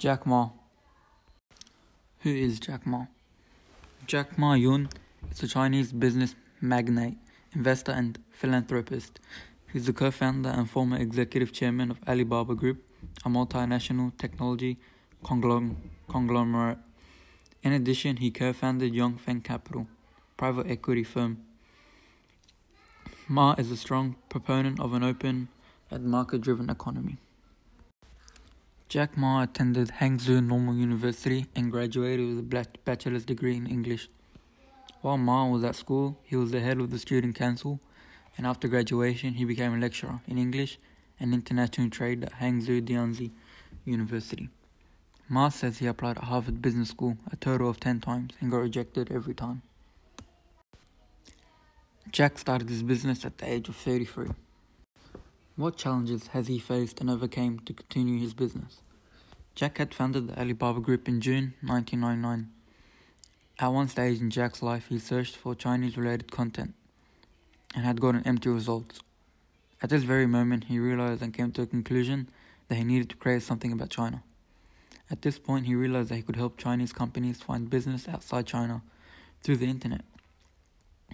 Jack Ma. Who is Jack Ma? Jack Ma Yun is a Chinese business magnate, investor, and philanthropist. He's the co founder and former executive chairman of Alibaba Group, a multinational technology conglomerate. In addition, he co founded Yunfeng Capital, private equity firm. Ma is a strong proponent of an open and market driven economy. Jack Ma attended Hangzhou Normal University and graduated with a bachelor's degree in English. While Ma was at school, he was the head of the student council, and after graduation, he became a lecturer in English and international trade at Hangzhou Dianzi University. Ma says he applied at Harvard Business School a total of 10 times and got rejected every time. Jack started his business at the age of 33. What challenges has he faced and overcame to continue his business? Jack had founded the Alibaba Group in June 1999. At one stage in Jack's life, he searched for Chinese related content and had gotten empty results. At this very moment, he realized and came to a conclusion that he needed to create something about China. At this point, he realized that he could help Chinese companies find business outside China through the internet.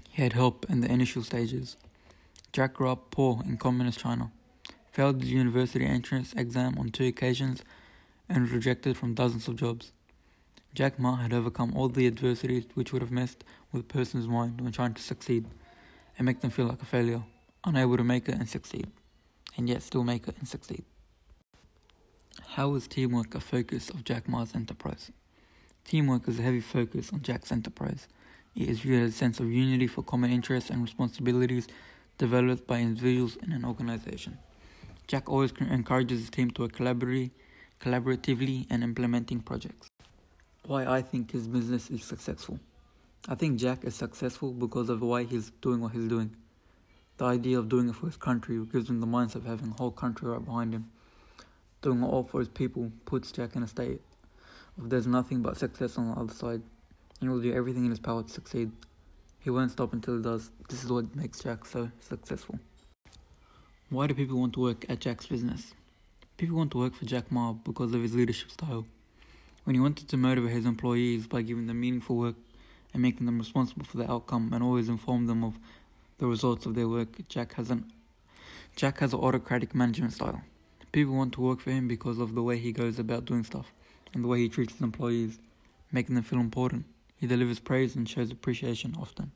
He had help in the initial stages. Jack grew up poor in communist China failed the university entrance exam on two occasions, and rejected from dozens of jobs. Jack Ma had overcome all the adversities which would have messed with a person's mind when trying to succeed and make them feel like a failure, unable to make it and succeed, and yet still make it and succeed. How is teamwork a focus of Jack Ma's enterprise? Teamwork is a heavy focus on Jack's enterprise. It is viewed as a sense of unity for common interests and responsibilities developed by individuals in an organization. Jack always encourages his team to work collaboratively, collaboratively and implementing projects. Why I think his business is successful. I think Jack is successful because of why he's doing what he's doing. The idea of doing it for his country gives him the mindset of having a whole country right behind him. Doing it all for his people puts Jack in a state of there's nothing but success on the other side. He will do everything in his power to succeed. He won't stop until he does. This is what makes Jack so successful. Why do people want to work at Jack's business? People want to work for Jack Ma because of his leadership style. When he wanted to motivate his employees by giving them meaningful work and making them responsible for the outcome and always inform them of the results of their work, Jack has an Jack has an autocratic management style. People want to work for him because of the way he goes about doing stuff and the way he treats his employees, making them feel important. He delivers praise and shows appreciation often.